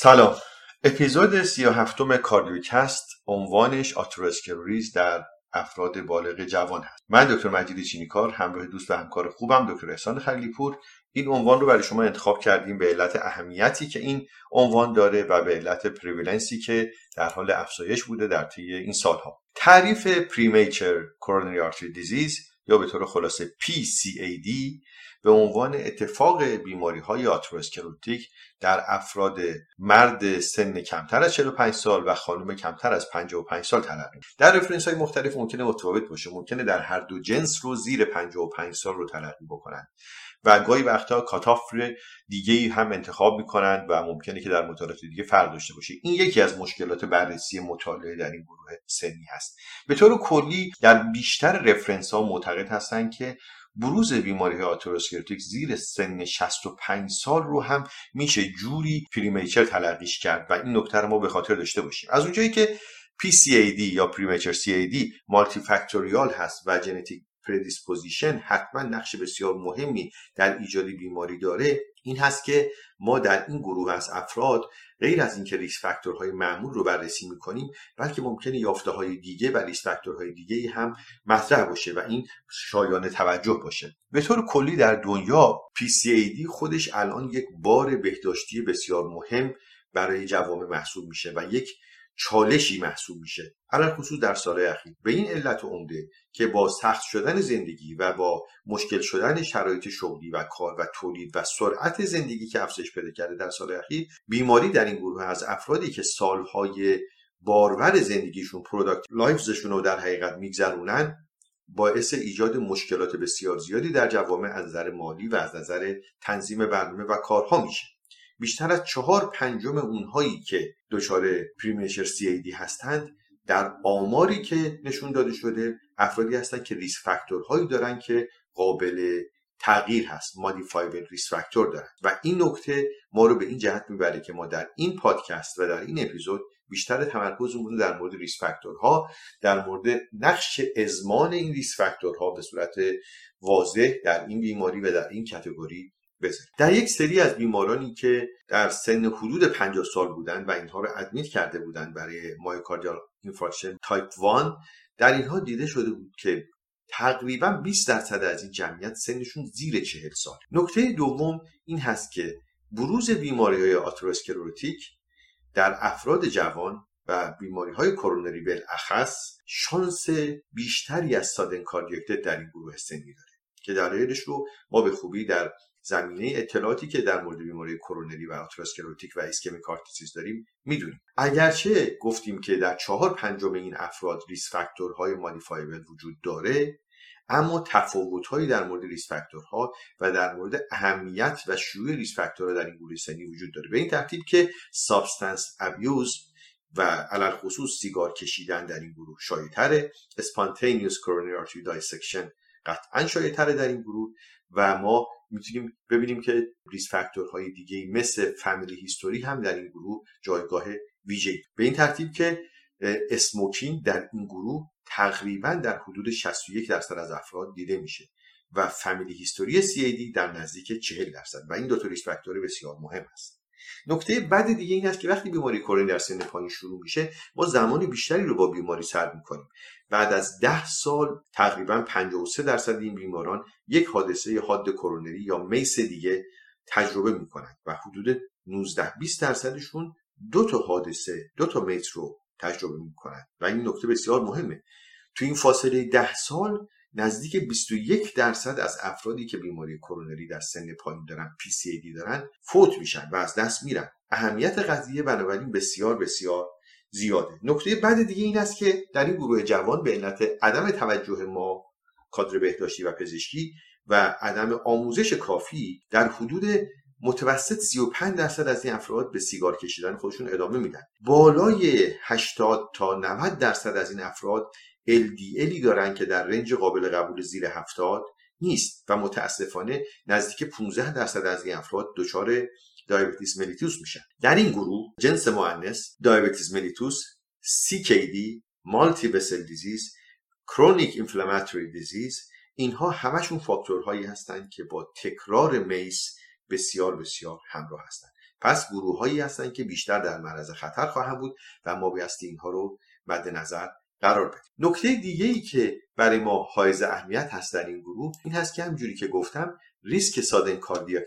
سلام. اپیزود سی و هفتم کاردیوکست عنوانش atherosclerosis در افراد بالغ جوان هست. من دکتر مجید چینیکار همراه دوست و همکار خوبم دکتر احسان خلیپور این عنوان رو برای شما انتخاب کردیم به علت اهمیتی که این عنوان داره و به علت prevalence ی که در حال افزایش بوده در طی این سالها. تعریف premature coronary artery disease یا به طور خلاصه PCAD به عنوان اتفاق بیماری های atherosclerotic در افراد مرد سن کمتر از 45 سال و خانم کمتر از 55 سال تلقی در reference های مختلف ممکنه متفاوت باشه. ممکنه در هر دو جنس رو زیر 55 سال رو تلقی بکنن. و گاهی وقتا cutoff دیگه هم انتخاب می‌کنند و ممکنه که در مطالعات دیگه فرق داشته باشه. این یکی از مشکلات بررسی مطالعه در این گروه سنی هست. به طور کلی در بیشتر reference ها معتقد هستند که بروز بیماری آتروسکلروتیک زیر سن 65 سال رو هم میشه جوری premature تلقیش کرد و این نکته رو ما به خاطر داشته باشیم. از اونجایی که PCAD یا premature CAD multifactorial هست و genetic predisposition حتما نقش بسیار مهمی در ایجاد بیماری داره. این هست که ما در این گروه از افراد غیر از اینکه risk factor های معمول رو بررسی می‌کنیم بلکه ممکنه یافته های دیگه و risk factor های دیگه هم مطرح باشه و این شایان توجه باشه. به طور کلی در دنیا PCAD خودش الان یک بار بهداشتی بسیار مهم برای جوامع محسوب میشه و یک چالشی محسوب میشه علل خصوص در سال اخیر. به این علت عمده که با سخت شدن زندگی و با مشکل شدن شرایط شغلی و کار و تولید و سرعت زندگی که افزایش پیدا کرده در سال اخیر بیماری در این گروه از افرادی که سالهای باروری زندگیشون productive life شون رو در حقیقت میگذرونن باعث ایجاد مشکلات بسیار زیادی در جوامع از نظر مالی و از نظر تنظیم برنامه و کارها میشه. بیشتر از چهار پنجم اونهایی که دچار premature CAD هستند در آماری که نشون داده شده افرادی هستند که risk factor هایی دارن که قابل تغییر هست modifiable risk factor دارن. و این نکته ما رو به این جهت می‌بره که ما در این پادکست و در این اپیزود بیشتر تمرکزمون رو در مورد risk factor ها در مورد نقش ازمان این risk factor ها به صورت واضح در این بیماری و در این category در یک سری از بیمارانی که در سن حدود 50 سال بودند و اینها رو admit کرده بودند برای myocardial infarction type 1 در اینها دیده شده بود که تقریبا 20 درصد از این جمعیت سنشون زیر 40 سال. نکته دوم این هست که بروز بیماری های آتروسکلروتیک در افراد جوان و بیماری های کرونری بالاخص شانس بیشتری از sudden cardiac death در این گروه سنی داره که دلایلش رو ما به خوبی در زمینه اطلاعاتی که در مورد بیماری کرونری و آتروسکلروتیک و ischemic heart disease داریم می‌دونیم. اگرچه گفتیم که در چهار پنجم این افراد risk factor های modifiable وجود داره اما تفاوتهایی در مورد risk factor ها و در مورد اهمیت و شیوع risk factor ها در این گروه سنی وجود داره. به این ترتیب که substance abuse و علی الخصوص سیگار کشیدن در این گروه شایعتره. spontaneous coronary artery dissection قطعا شایعتره در این گروه. و ما می‌تونیم ببینیم که risk factor های دیگه مثل family history هم در این گروه جایگاه ویژه به این ترتیب که smoking در این گروه تقریبا در حدود 61 درصد از افراد دیده میشه و فامیلی هیستوری CAD در نزدیک 40 درصد و این دو تا ریس فاکتور بسیار مهم است نکته بعد دیگه این است که وقتی بیماری کورنی در سن پایین شروع میشه ما زمان بیشتری رو با بیماری سر می‌کنیم. بعد از ده سال تقریبا 53 درصد این بیماران یک حادثه حاد کرونری یا میس دیگه تجربه می‌کنن و حدود 19 20 درصدشون دو تا حادثه دو تا میس رو تجربه می‌کنن. و این نکته بسیار مهمه. تو این فاصله ده سال نزدیک 21 درصد از افرادی که بیماری کرونری در سن پایین دارن PCAD دارن فوت میشن و از دست میرن. اهمیت قضیه بنابراین بسیار بسیار زیاده. نکته بعد دیگه این است که در این گروه جوان به علت عدم توجه ما کادر بهداشتی و پزشکی و عدم آموزش کافی در حدود متوسط 35 درصد از این افراد به سیگار کشیدن خودشون ادامه میدن. بالای 80 تا 90 درصد از این افراد LDL ی دارن که در range قابل قبول زیر 70 نیست و متاسفانه نزدیک 15 درصد از این افراد دچار diabetes mellitus میشن. در این گروه جنس مؤنث diabetes mellitus CKD multivessel disease chronic inflammatory disease اینها همشون فاکتورهایی هستند که با تکرار MACE بسیار بسیار همراه هستند پس گروه هایی هستند که بیشتر در معرض خطر خواهند بود و ما بایستی اینها رو مد نظر قرار بدیم. نکته دیگه ای که برای ما حائز اهمیت هست در این گروه این هست که همجوری که گفتم ریسک sudden cardiac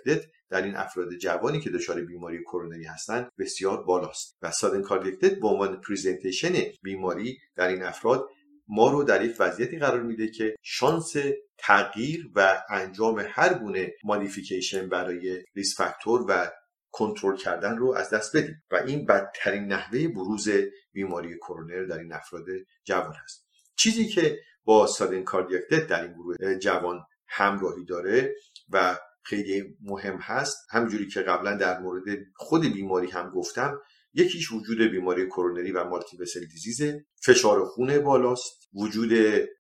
در این افراد جوانی که دچار بیماری کرونری هستند بسیار بالاست و sudden cardiac به عنوان presentation بیماری در این افراد ما رو در یک وضعیتی قرار میده که شانس تغییر و انجام هر گونه modification برای risk factor و کنترل کردن رو از دست بدیم. و این بدترین نحوه بروز بیماری کرونر در این افراد جوان هست. چیزی که با سادن کاردیاک در این گروه جوان همراهی داره و خیلی مهم هست همجوری که قبلا در مورد خود بیماری هم گفتم یکیش وجود بیماری کرونری و مالتی وسل دیزیزه فشار خون بالاست. وجود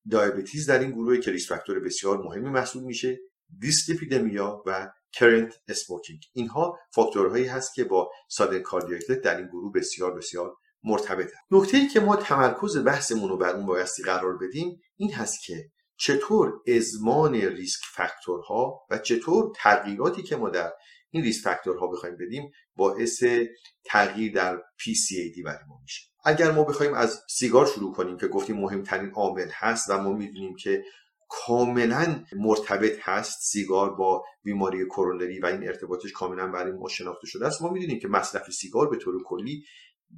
دیابتیز در این گروه که فاکتور بسیار مهمی محسوب میشه. دیسلیپیدمیا و کرنت اسموکینگ. اینها فاکتورهایی هست که با سادن کاردیاکتت در این گروه بسیار بسیار مرتبطه نکته ای که ما تمرکز بحثمون رو بر اون بایستی قرار بدیم این هست که چطور ازمان ریسک فاکتورها و چطور تغییراتی که ما در این ریسک فاکتورها بخوایم بدیم باعث تغییر در PCAD برای ما میشه. اگر ما بخوایم از سیگار شروع کنیم که گفتیم مهمترین عامل هست و ما می‌دونیم که کاملا مرتبط هست سیگار با بیماری کرونری و این ارتباطش کاملا برای ما شناخته شده است. ما می‌دونیم که مصرف سیگار به طور کلی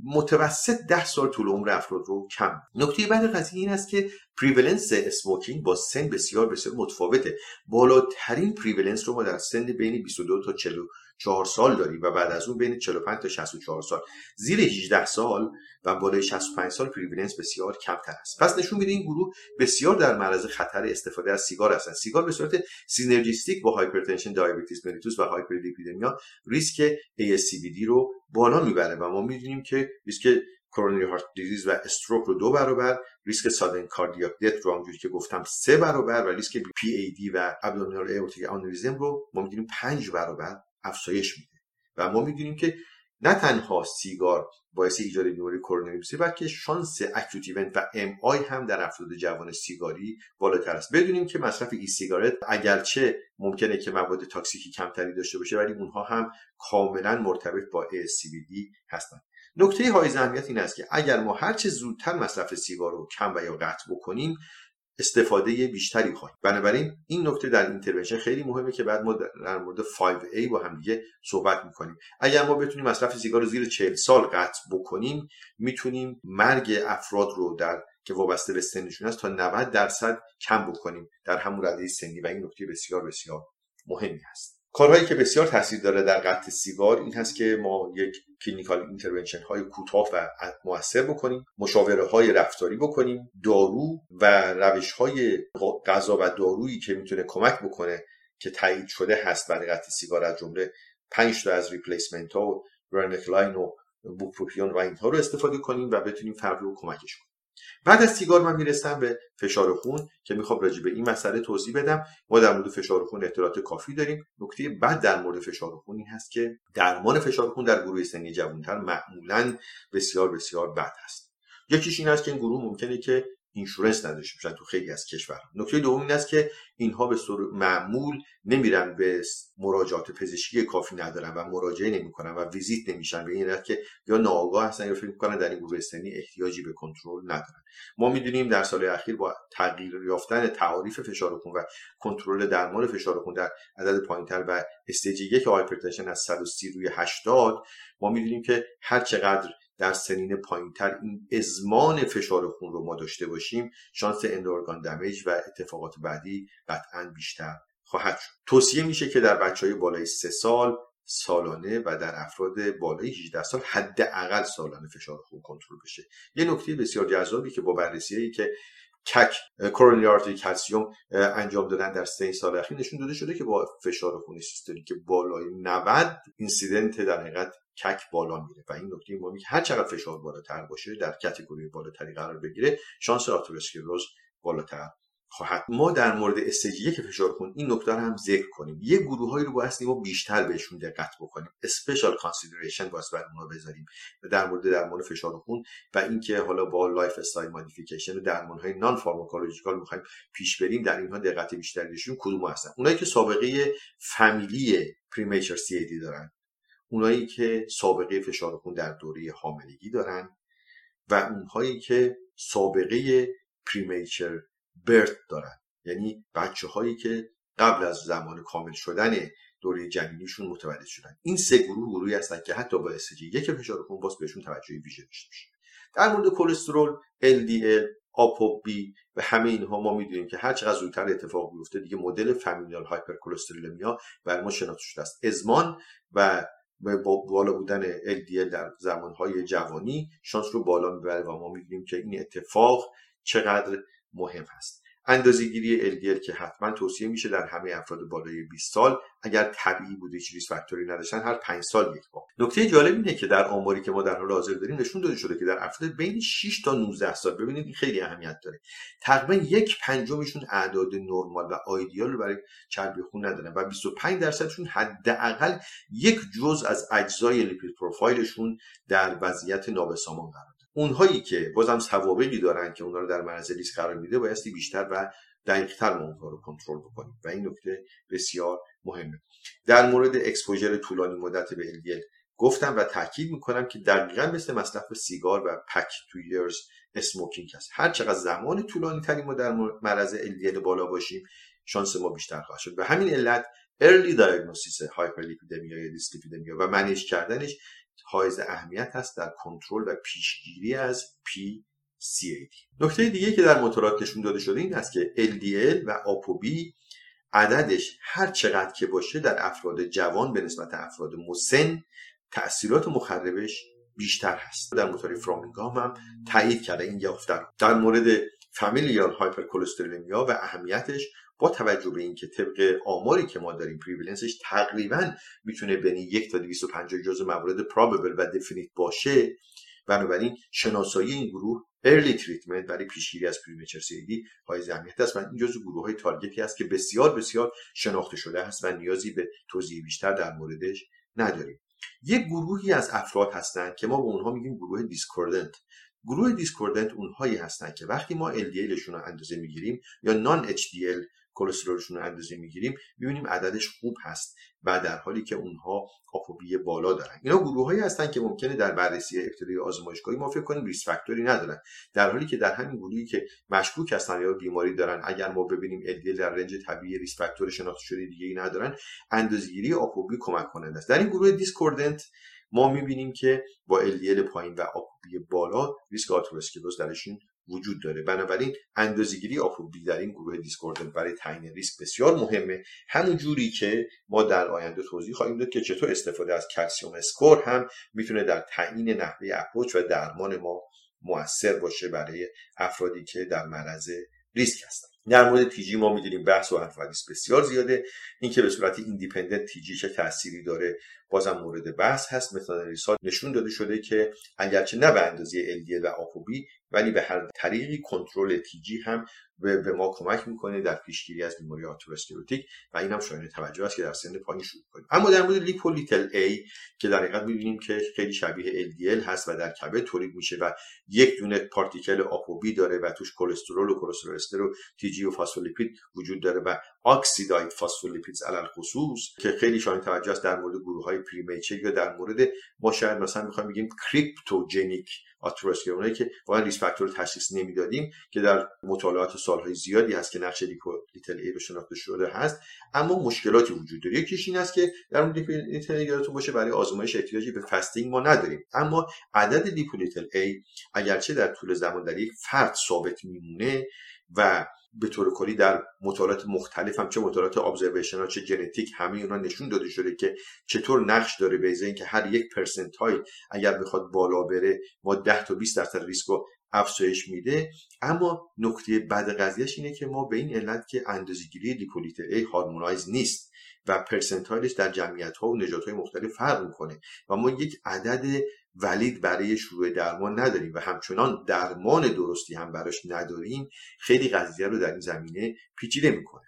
متوسط ده سال طول عمر افراد رو کم. نکته بعد قضیه این است که prevalence smoking با سن بسیار بسیار متفاوته. بالاترین prevalence رو ما در سن بین 22 تا 44 سال داریم و بعد از اون بین 45 تا 64 سال. زیر 18 سال و بالای 65 سال prevalence بسیار کمتر است. پس نشون میده این گروه بسیار در معرض خطر استفاده از سیگار هستند سیگار به صورت synergistic با hypertension diabetes mellitus و hyperlipidemia ریسک ASCVD رو بالا می‌بره و ما می‌دونیم که ریسک coronary heart disease و stroke رو دو برابر ریسک sudden cardiac death رو همونجوری که گفتم سه برابر و ریسک پی ای دی و abdominal aortic aneurysm رو ما می‌دونیم پنج برابر افزایش میده. و ما می‌دونیم که نه تنها سیگار باعث ایجاد بیماری کرونری میشه بلکه شانس acute MI هم در افراد جوان سیگاری بالاتر است. بدونیم که مصرف e-cigarette اگرچه ممکنه که مواد toxic ی کمتری داشته باشه ولی اونها هم کاملا مرتبط با ASCVD هستند. نکته حائز اهمیت این است که اگر ما هرچه زودتر مصرف سیگار رو کم و یا قطع بکنیم استفاده بیشتری خواهیم بنابراین این نکته در intervention خیلی مهمه که بعد ما در مورد 5A با هم دیگه صحبت می‌کنیم. اگر ما بتونیم مصرف سیگار رو زیر 40 سال قطع بکنیم می‌تونیم مرگ افراد رو در که وابسته به سنشون است تا 90 درصد کم بکنیم در همون رده سنی. و این نکته بسیار بسیار مهمی هست. کارهایی که بسیار تاثیر داره در قطع سیگار این هست که ما یک clinical intervention های کوتاه و موثر بکنیم مشاوره های رفتاری بکنیم دارو و روش های غذا و دارویی که می‌تونه کمک بکنه که تایید شده هست برای قطع سیگار از جمله 5 تا از replacement ها و varenicline و bupropion و اینها رو استفاده کنیم و بتونیم فرد رو کمکش کنیم. بعد از سیگار من می‌رسم به فشار خون که می‌خوام راجع به این مسئله توضیح بدم. ما در مورد فشار خون اطلاعات کافی داریم. نکته بعد در مورد فشار خون این هست که درمان فشار خون در گروه سنی جوانتر معمولا بسیار بسیار بد هست. یکیش این است که این گروه ممکنه که insurance نداشته باشن تو خیلی از کشورها نکته دوم این است که اینها به صورت معمول نمیرن به مراجعات پزشکی کافی ندارن و مراجعه نمی‌کنن و ویزیت نمیشن. به این علت که یا ناآگاه هستن یا فکر می‌کنن در این گروه سنی احتیاجی به کنترل ندارن. ما می‌دونیم در سال اخیر با تغییر یافتن تعاریف فشار خون و کنترل درمان فشار خون در عدد پایینتر و stage یک hypertension از 130 روی 80 ما می‌دونیم که هر چقدر در سنین پایینتر این زمان فشار خون رو ما داشته باشیم شانس end organ damage و اتفاقات بعدی قطعا بیشتر خواهد شد. توصیه میشه که در بچه های بالای سه سال سالانه و در افراد بالای 18 سال حداقل سالانه فشار خون کنترل بشه. یه نکته بسیار جذابی که با بررسی که کک کرونری آرتری کلسیوم انجام دادن در سه سال اخیر نشون داده شده که با فشار خون که بالای 90 اینسیدنت در حقیقت کک بالا میره. و این نکته مهمی که هر چقدر فشار بالاتر باشه در کتگوری بالاتری قرار بگیره شانس آتروسکلروز بالاتر خواهد. ما در مورد stage یک فشار خون این نکته رو هم ذکر کنیم. یه گروههایی رو باید ما بیشتر بهشون دقت بکنیم. special consideration باید بر اونها بذاریم. در مورد درمان فشار خون و اینکه حالا با lifestyle modification و درمان های non-pharmacological می‌خوایم پیش بریم در اینها دقت بیشتری داشتیم. کدوم هستن؟ اونایی که سابقه فامیلی premature CVD دارن. اونایی که سابقه فشار خون در دوره حاملگی دارن و اونهایی که سابقه پریمیچر برت دارن. یعنی بچه هایی که قبل از زمان کامل شدن دوره جنینیشون متولد شدن. این سه گروه گروهی هستن که حتی با استجی یک فشار خون باز بهشون توجه ویژه میشه در مورد کلسترول LDL بی و همه اینها ما می‌دونیم که هر چقدر زودتر اتفاق بیفته دیگه مدل فامیلیال هایپرکلسترولمیا بر ما شناخته شده است. ازمان و با بالا بودن LDL در زمانهای جوانی شانس رو بالا می‌بره و ما می‌دونیم که این اتفاق چقدر مهم هست. اندازهگیری LDL که حتما توصیه میشه در همه افراد بالای 20 سال اگر طبیعی بوده هیچ ریس فاکتوری نداشتن هر 5 سال یک بار نکته جالب اینه که در آماری که ما در حال حاضر داریم نشون داده شده که در افراد بین 6 تا 19 سال ببینید این خیلی اهمیت داره تقریبا یک پنجمشون اعداد نرمال و آیدیال رو برای چربی خون ندارن و 25 درصدشون حداقل یک جزء از اجزای lipid profile شون در وضعیت نابسامان قرار اونهایی که بازم سوابقی دارن که اونها رو در معرض ریسک قرار میده بایستی بیشتر و دقیقتر ما اونها رو کنترل بکنیم. و این نکته بسیار مهمه. در مورد exposure طولانی مدت به LDL گفتم و تاکید می‌کنم که دقیقا مثل مصرف سیگار و pack years smoking هست هر چقدر زمان طولانی تری ما در معرض LDL بالا باشیم شانس ما بیشتر خواهد شد. به همین علت ارلی دیاگنوستیس هایپرلیپیدمیا یا دیسلیپیدمیا و منیج کردنش حائز اهمیت هست در کنترل و پیشگیری از PCAD نکته دیگه که در مطالعات نشون داده شده این است که LDL و آپوبی عددش هر چقدر که باشه در افراد جوان به نسبت افراد مسن تاثیرات مخربش بیشتر هست. در مطالعه فرامینگام هم تایید کرده این یافته در مورد familial hypercholesterolemia و اهمیتش با توجه به اینکه طبق آماری که ما داریم prevalence ش تقریبا می‌تونه بین یک تا 250 جزء موارد probable و definite باشه. بنابراین شناسایی این گروه early treatment برای پیشگیری از premature CVD حائز اهمیت است و این جزء گروه های target ی است که بسیار بسیار شناخته شده است و نیازی به توضیح بیشتر در موردش نداریم. یک گروهی از افراد هستند که ما به اونها میگیم گروه discordant گروه discordant اونهایی هستند که وقتی ما LDL شون رو اندازه می‌گیریم یا non-HDL کلسترولشون رو اندازه می‌گیریم می‌بینیم عددش خوب هست و در حالی که اونها ApoB بالا دارن. اینا گروه هایی هستن که ممکنه در بررسی ابتدایی آزمایشگاهی ما فکر کنیم risk factor ی ندارن. در حالی که در همین گروهی که مشکوک هستن یا بیماری دارن اگر ما ببینیم LDL در range طبیعی risk factor شناخته شده دیگه ای ندارن اندازه‌گیری ApoB کمک کننده است. در این گروه discordant ما می‌بینیم که با LDL پایین و ApoB بالا ریسک آترواسکلروز درشون وجود داره. بنابراین اندازهگیری ApoB در این گروه discordant برای تعیین ریسک بسیار مهمه. همون جوری که ما در آینده توضیح خواهیم داد که چطور استفاده از calcium score هم می‌تونه در تعیین نحوه approach و درمان ما موثر باشه برای افرادی که در معرض ریسک هستن. در مورد TG ما می‌دونیم بحث و حرف بسیار زیاده. اینکه به صورت independent TG چه تأثیری داره بازم مورد بحث هست. مثلا ریسال نشون داده شده که اگرچه نه به اندازه LDL و ApoB ولی به هر طریقی کنترل TG هم به ما کمک می‌کنه در پیشگیری از بیماری atherosclerotic و این هم شایان توجه است که در سن پایین شروع کنیم. اما در مورد لیپولیتل A که در حقیقت می‌بینیم که خیلی شبیه LDL هست و در کبد تولید میشه و یک دونه particle ApoB داره و توش کلسترول و cholesterol ester و TG و phospholipid وجود داره و oxidized phospholipids علی الخصوص که خیلی شایان توجه است در مورد گروه های premature یا در مورد ما شاید مثلا می‌خوایم بگیم cryptogenic آترواسکلروزی که واقعا risk factor تشخیص نمی‌دادیم که در مطالعات سالهای زیادی هست که نقش little a به شناخته شده هست اما مشکلاتی وجود داره. یکیش این است که در مورد little a یادتون باشه برای آزمایش احتیاجی به fasting ما نداریم. اما عدد Lp little a اگرچه در طول زمان در یک فرد ثابت میمونه و به طور کلی در مطالعات مختلف هم چه مطالعات observational چه genetic همه اونا نشون داده شده که چطور نقش داره به اینکه هر یک percentile اگر بخواد بالا بره ما 10 تا 20 درصد ریسک رو افزایش میده. اما نکته بد قضیهش اینه که ما به این علت که اندازه‌گیری Lp little a harmonized نیست و percentile ش در جمعیت ها و نژادهای مختلف فرق می‌کنه. و ما یک عدد valid برای شروع درمان نداریم و همچنان درمان درستی هم براش نداریم خیلی قضیه رو در این زمینه پیچیده می‌کنه.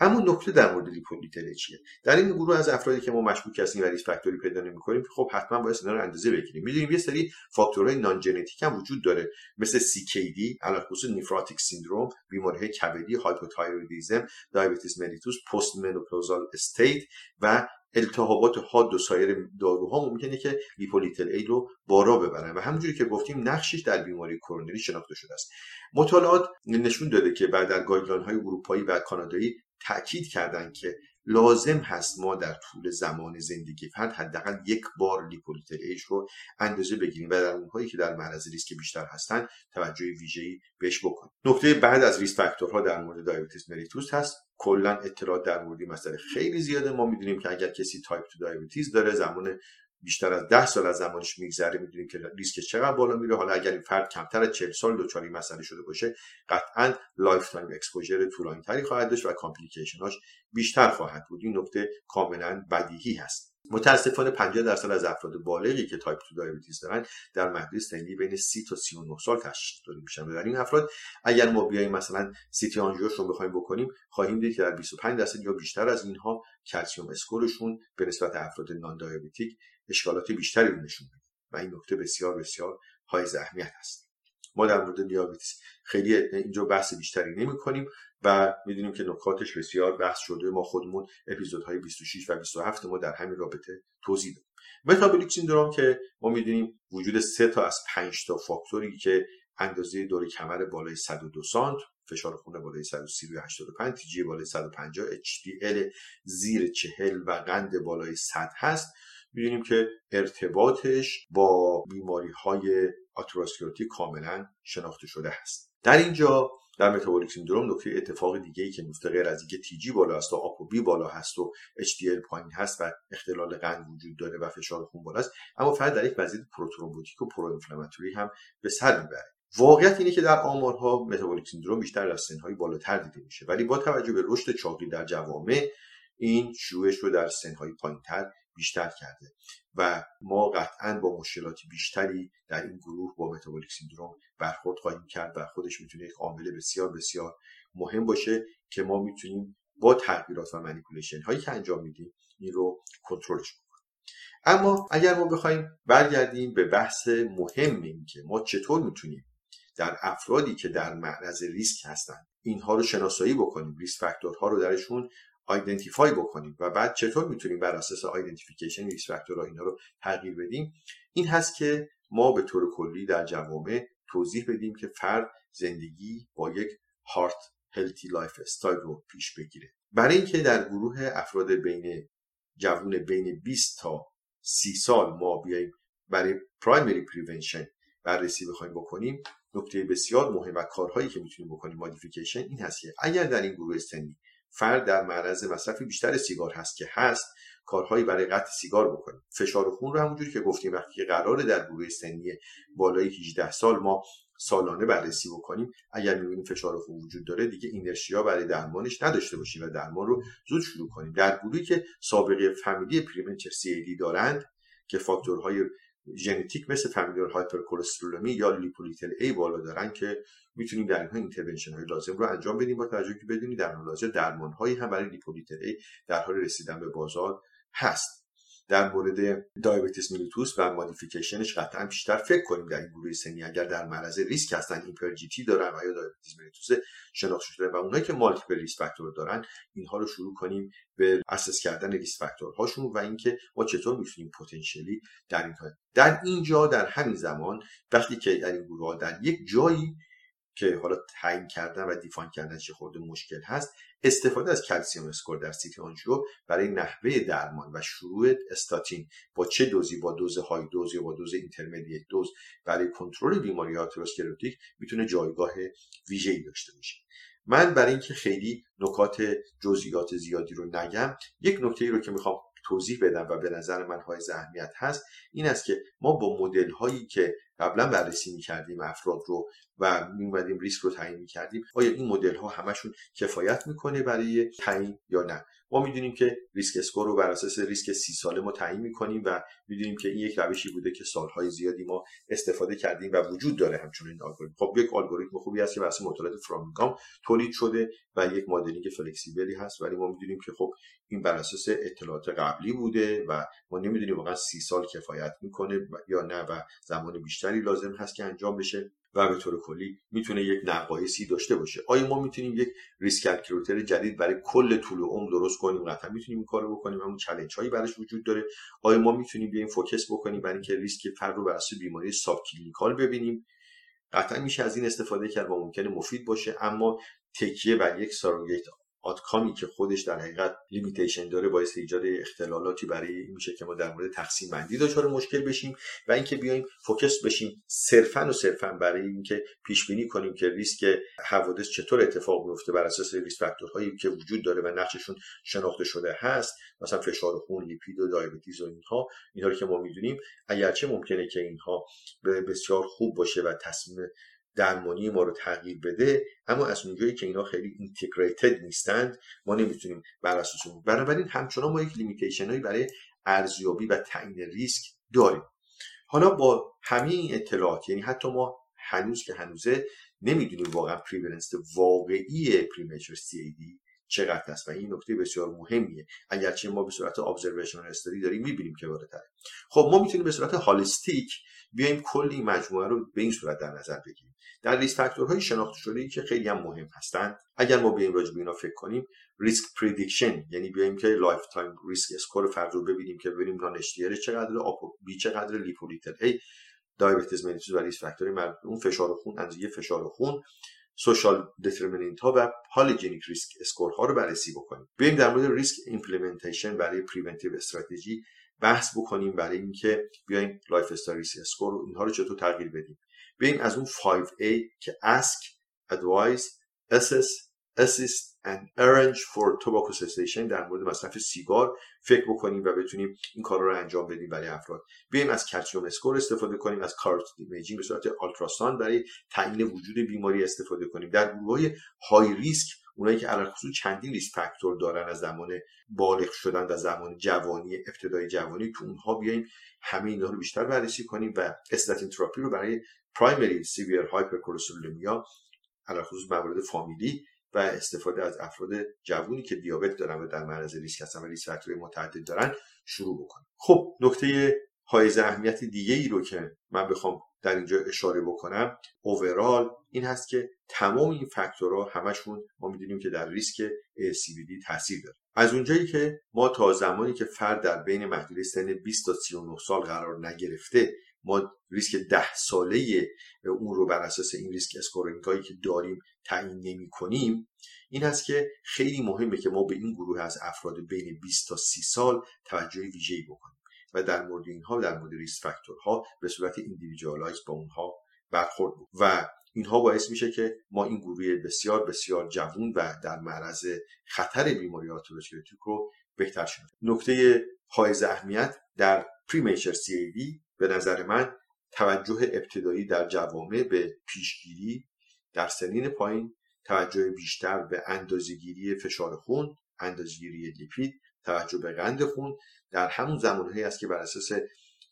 اما نکته در مورد Lp little چیه؟ در این گروه از افرادی که ما مشکوک هستیم و risk factor ی پیدا نمی‌کنیم خب حتما باید اینا رو اندازه بگیریم. می‌دونیم یه سری فاکتورهای non-genetic هم وجود داره مثل CKD علی الخصوص nephrotic syndrome بیماری کبدی hypothyroidism diabetes mellitus postmenopausal state و التهابات حاد و سایر داروها ممکنه که Lp little a رو بالا ببرن. و همونجوری که گفتیم نقشش در بیماری کرونری شناخته شده است. مطالعات نشون داده که بعد در guideline های اروپایی و کانادایی تاکید کردند که لازم هست ما در طول زمان زندگی فرد حداقل یک بار Lp little a رو اندازه بگیریم و در اونهایی که در معرض ریسک بیشتر هستند توجه ویژه‌ای بهش بکنیم. نکته بعد از risk factor ها در مورد diabetes mellitus هست. کلا اطلاعات در مورد مسئله خیلی زیاده. ما می‌دونیم که اگر کسی تایپ 2 diabetes داره زمان بیشتر از ده سال از زمانش میگذره می‌دونیم که ریسکش چقدر بالا میره. حالا اگر این فرد کمتر از 40 سال دچار این مسئله شده باشه قطعا lifetime exposure طولانی تری خواهد داشت و complication اش بیشتر خواهد بود. این نکته کاملا بدیهی هست. متاسفانه 50 درصد از افراد بالغی که تایپ 2 diabetes دارن در مهد سنی بین 30 تا 39 سال تشخیص داده میشن. و در این افراد اگر ما بیایم مثلا سی‌تی آنژیوش رو بخوایم بکنیم خواهیم دید که در 25 درصد یا بیشتر از اینها calcium score شون به نسبت افراد non-diabetic اشکالات بیشتری رو نشون میده. و این نکته بسیار بسیار های اهمیت است ما در مورد دیابتیس خیلی اینجا بحث بیشتری نمی کنیم و می‌دونیم که نکاتش بسیار بحث شده. ما خودمون اپیزودهای 26 و 27 ما در همین رابطه توضیح دادیم. متابولیک سیندروم که ما می‌دونیم وجود سه تا از 5 تا فاکتوری که اندازه دور کمر بالای 102 سانت فشار خون بالای 130 روی 85 تیجی بالای 150 HDL زیر 40 و قند بالای 100 هست. می‌دونیم که ارتباطش با بیماری های atherosclerotic کاملا شناخته شده هست. در اینجا در metabolic syndrome نکته اتفاق دیگه ای که میفته غیر از اینکه TG بالا است و ApoB بالا هست و HDL پایین هست و اختلال قند وجود داره و فشار خون بالا است اما فرد در یک وضعیت prothrombotic و pro هم به سر می‌بره. واقعیت اینه که در آمارها metabolic syndrome بیشتر در سنهای بالاتر دیده میشه ولی با توجه به رشد چاقی در جوامع این شیوعش رو در سنهای پایینتر بیشتر کرده و ما قطعا با مشکلات بیشتری در این گروه با metabolic syndrome برخورد خواهیم کرد و خودش می‌تونه یک عامل بسیار بسیار مهم باشه که ما می‌تونیم با تغییرات و manipulation هایی که انجام میدیم این رو کنترلش کنیم اما اگر ما بخوایم برگردیم به بحث مهم این که ما چطور می‌تونیم در افرادی که در معرض ریسک هستند اینها رو شناسایی بکنیم risk factor ها رو درشون identify بکنیم و بعد چطور می‌تونیم بر اساس identification risk factor ها اینا رو تغییر بدیم این هست که ما به طور کلی در جوامع توضیح بدیم که فرد زندگی با یک heart healthy lifestyle رو پیش بگیره. برای اینکه در گروه افراد بین جوون بین 20 تا 30 سال ما بیاییم برای primary prevention بررسی بخوایم بکنیم نکته بسیار مهم و کارهایی که می‌تونیم بکنیم modification این هست که اگر در این گروه سنی فرد در معرض مصرف بیشتر سیگار هست که هست کارهایی برای قطع سیگار بکنیم. فشار خون رو همونجوری که گفتیم وقتی که قراره در گروه سنی بالای 18 سال ما سالانه بررسی بکنیم اگر می‌بینیم فشار خون وجود داره دیگه inertia برای درمانش نداشته باشیم و درمان رو زود شروع کنیم. در گروهی که سابقه فامیلی premature CVD دارند که فاکتورهای ژنتیک مثل familial hypercholesterolemia یا lipo little a بالا دارن که می‌تونیم در اینها intervention های لازم رو انجام بدیم با توجه که بدونیم در حال حاضر درمان هایی هم برای lipo little a در حال رسیدن به بازار هست. در مورد diabetes mellitus و modification ش قطعا بیشتر فکر کنیم در این گروه سنی. اگر در معرض ریسک هستن hyper TG دارن و یا diabetes mellitus شناخته شده و اونایی که multiple risk factor دارن اینها رو شروع کنیم به assess کردن risk factor هاشون و اینکه ما چطور می‌تونیم potentially در این در اینجا در همین زمان وقتی که در این گروه ها در یک جایی که حالا تعیین کردن و define کردن یه خورده مشکل هست استفاده از calcium score در CT angio برای نحوه درمان و شروع استاتین با چه دوزی؟ با دوز high dose یا با دوز intermediate dose برای کنترل بیماری atherosclerotic می‌تونه جایگاه ویژه‌ای داشته باشه. من برای اینکه خیلی نکات جزئیات زیادی رو نگم یک نکته ای رو که می‌خوام توضیح بدم و به نظر من حائز اهمیت هست این است که ما با مدل هایی که قبلا بررسی می‌کردیم افراد رو و میومدیم ریسک رو تعیین می‌کردیم. آیا این مدل ها همشون کفایت می‌کنه برای تعیین یا نه؟ ما می‌دونیم که risk score رو بر اساس ریسک سی ساله ما تعیین می‌کنیم و می‌دونیم که این یک روشی بوده که سالهای زیادی ما استفاده کردیم و وجود داره همچنین الگوریتم خب یک الگوریتم خوبی هست که واسه مطالعات Framingham تولید شده و یک modeling flexible ی هست. ولی ما می‌دونیم که خب این بر اساس اطلاعات قبلی بوده و ما نمی‌دونیم واقعا سی سال کفایت می‌کنه یا نه و زمان بیشتری لازم هست که انجام بشه و به طور کلی می‌تونه یک نقایصی داشته باشه. آیا ما می‌تونیم یک risk calculator جدید برای کل طول عمر درست کنیم؟ قطعا می‌تونیم این کارو بکنیم؟ همون چالش هایی براش وجود داره. آیا ما می‌تونیم بیایم focus بکنیم برای اینکه ریسک فرد رو بر اساس بیماری subclinical ببینیم؟ قطعا میشه از این استفاده کرد و ممکنه مفید باشه. اما تکیه بر یک surrogate outcome ی که خودش در حقیقت limitation داره باعث ایجاد اختلالاتی برای این میشه که ما در مورد تقسیم بندی دچار مشکل بشیم و اینکه بیایم focus بشیم صرفا و صرفا برای اینکه پیش بینی کنیم که ریسک حوادث چطور اتفاق میفته بر اساس risk factor هایی که وجود داره و نقششون شناخته شده هست مثلا فشار خون لیپید و diabetes و اینها اینها رو که ما می‌دونیم. اگرچه ممکنه که اینها بسیار خوب باشه و تصمیم درمانی ما رو تغییر بده اما از اونجایی که اینا خیلی integrated نیستند ما نمی‌تونیم بر اساس اون. بنابراین همچنان ما یک limitation هایی برای ارزیابی و تعیین ریسک داریم. حالا با همه این اطلاعات یعنی حتی ما هنوز که هنوزه نمی‌دونیم واقعا prevalence واقعی premature CVD چقدر است و این نکته بسیار مهمیه. اگرچه ما به صورت observational study داریم می‌بینیم که بالاتره. خب ما می‌تونیم به صورت holistic بیایم کل این مجموعه رو به این صورت در نظر بگیریم. در risk factor های شناخته شده ای که خیلی هم مهم هستند. اگر ما بیایم راجع به اینا فکر کنیم risk prediction یعنی بیایم که lifetime risk score فرد رو ببینیم که ببینیم non چقدر ApoB چقدر lipo little a diabetes mellitus و risk factor اون فشار خون اندازه فشار خون social determinant ها و polygenic risk score ها رو بررسی بکنیم. بیایم در مورد risk implementation برای preventive strategy بحث بکنیم برای اینکه بیایم lifestyle risk score و اینها رو چطور تغییر بدیم. بیایم از اون 5A که ask advise assess assist and arrange for tobacco cessation در مورد مصرف سیگار فکر بکنیم و بتونیم این کار رو انجام بدیم برای افراد. بیایم از calcium score استفاده کنیم از carotid imaging به صورت ultrasound برای تعیین وجود بیماری استفاده کنیم. در گروه high risk اونایی که خصوص چندین risk factor دارن از زمان بالغ شدن و زمان جوانی ابتدای جوانی تو اونها بیایم همه اینا رو بیشتر بررسی کنیم و استاتین تراپی رو برای primary severe hypercholesterolemia خصوص موارد فامیلی و استفاده از افراد جوونی که دیابت دارن و در معرض ریسک هستن و risk factor های متعدد دارن شروع بکنیم خب نکته حائز اهمیت دیگه ای رو که من بخوام در اینجا اشاره بکنم overall این هست که تمام این فاکتورها همشون ما می‌دونیم که در ریسک CVD تاثیر داره. از اونجایی که ما تا زمانی که فرد در بین محدوده سن 20 تا 39 سال قرار نگرفته ما ریسک ده ساله اون رو بر اساس این risk scoring هایی که داریم تعیین نمی کنیم این هست که خیلی مهمه که ما به این گروه از افراد بین 20 تا 30 سال توجه ویژه‌ای بکنیم و در مورد اینها در مورد risk factor ها به صورت individualize با اونها برخورد بود و اینها باعث میشه که ما این گروه بسیار بسیار جوون و در معرض خطر بیماری atherosclerotic رو بهتر شناسیم. نکته حائز اهمیت در premature C به نظر من توجه ابتدایی در جوامع به پیشگیری در سنین پایین توجه بیشتر به اندازهگیری فشار خون اندازهگیری لیپید توجه به قند خون در همون زمانهایی است که بر اساس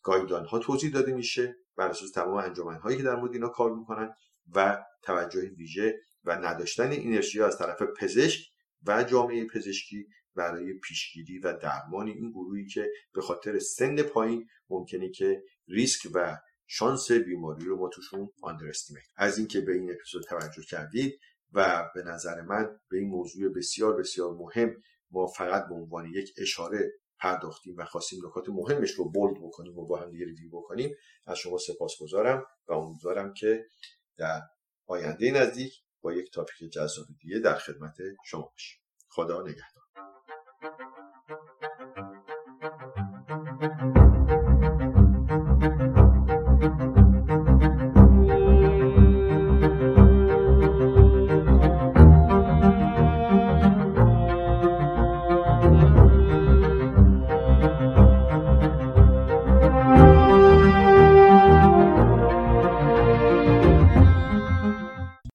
guideline ها توضیح داده میشه بر اساس تمام انجمن هایی که در مورد اینا کار می‌کنن و توجه ویژه و نداشتن اینرژی از طرف پزشک و جامعه پزشکی برای پیشگیری و درمان این گروهی که به خاطر سن پایین ممکنه که ریسک و شانس بیماری رو ما توشون آندرستیمیت از اینکه به این اپیزود توجه کردید و به نظر من به این موضوع بسیار بسیار مهم ما فقط به عنوان یک اشاره پرداختیم و خواستیم نکات مهمش رو بولد بکنیم و با هم دیگه ریویو بکنیم از شما سپاسگزارم و امیدوارم که در آینده نزدیک با یک تاپیک جذاب دیگه در خدمت شما باشیم. خدا نگهدار.